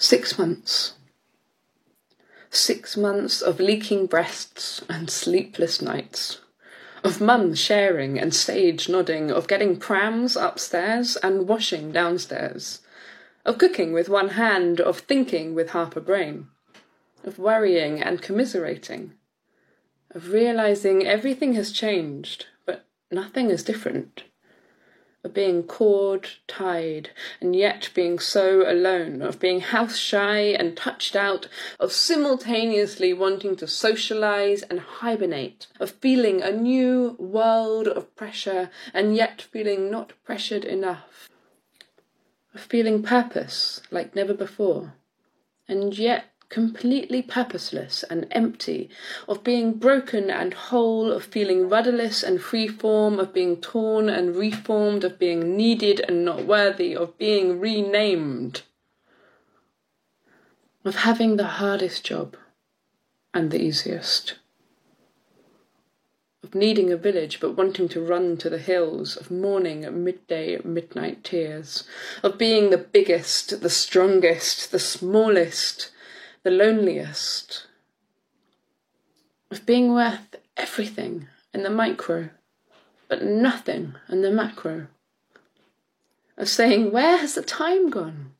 Six months. Six months of leaking breasts and sleepless nights. Of mum sharing and sage nodding, of getting prams upstairs and washing downstairs. Of cooking with one hand, of thinking with half a brain. Of worrying and commiserating. Of realizing everything has changed, but nothing is different of being cord tied and yet being so alone, of being house shy and touched out, of simultaneously wanting to socialize and hibernate, of feeling a new world of pressure and yet feeling not pressured enough, of feeling purpose like never before, and yet completely purposeless and empty, of being broken and whole, of feeling rudderless and freeform, of being torn and reformed, of being needed and not worthy, of being renamed, of having the hardest job and the easiest. Of needing a village but wanting to run to the hills, of morning, midday, midnight tears, of being the biggest, the strongest, the smallest, the loneliest, of being worth everything in the micro, but nothing in the macro, of saying, Where has the time gone?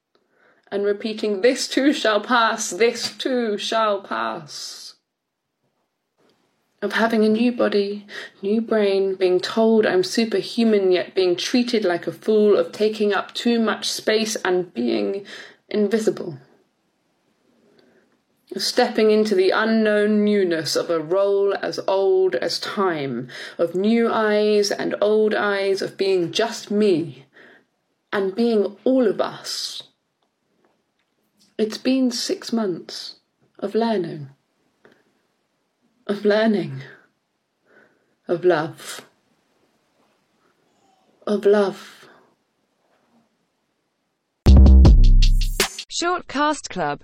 and repeating, This too shall pass, this too shall pass. Of having a new body, new brain, being told I'm superhuman yet being treated like a fool, of taking up too much space and being invisible stepping into the unknown newness of a role as old as time, of new eyes and old eyes, of being just me and being all of us. It's been six months of learning, of learning, of love, of love. Short Cast Club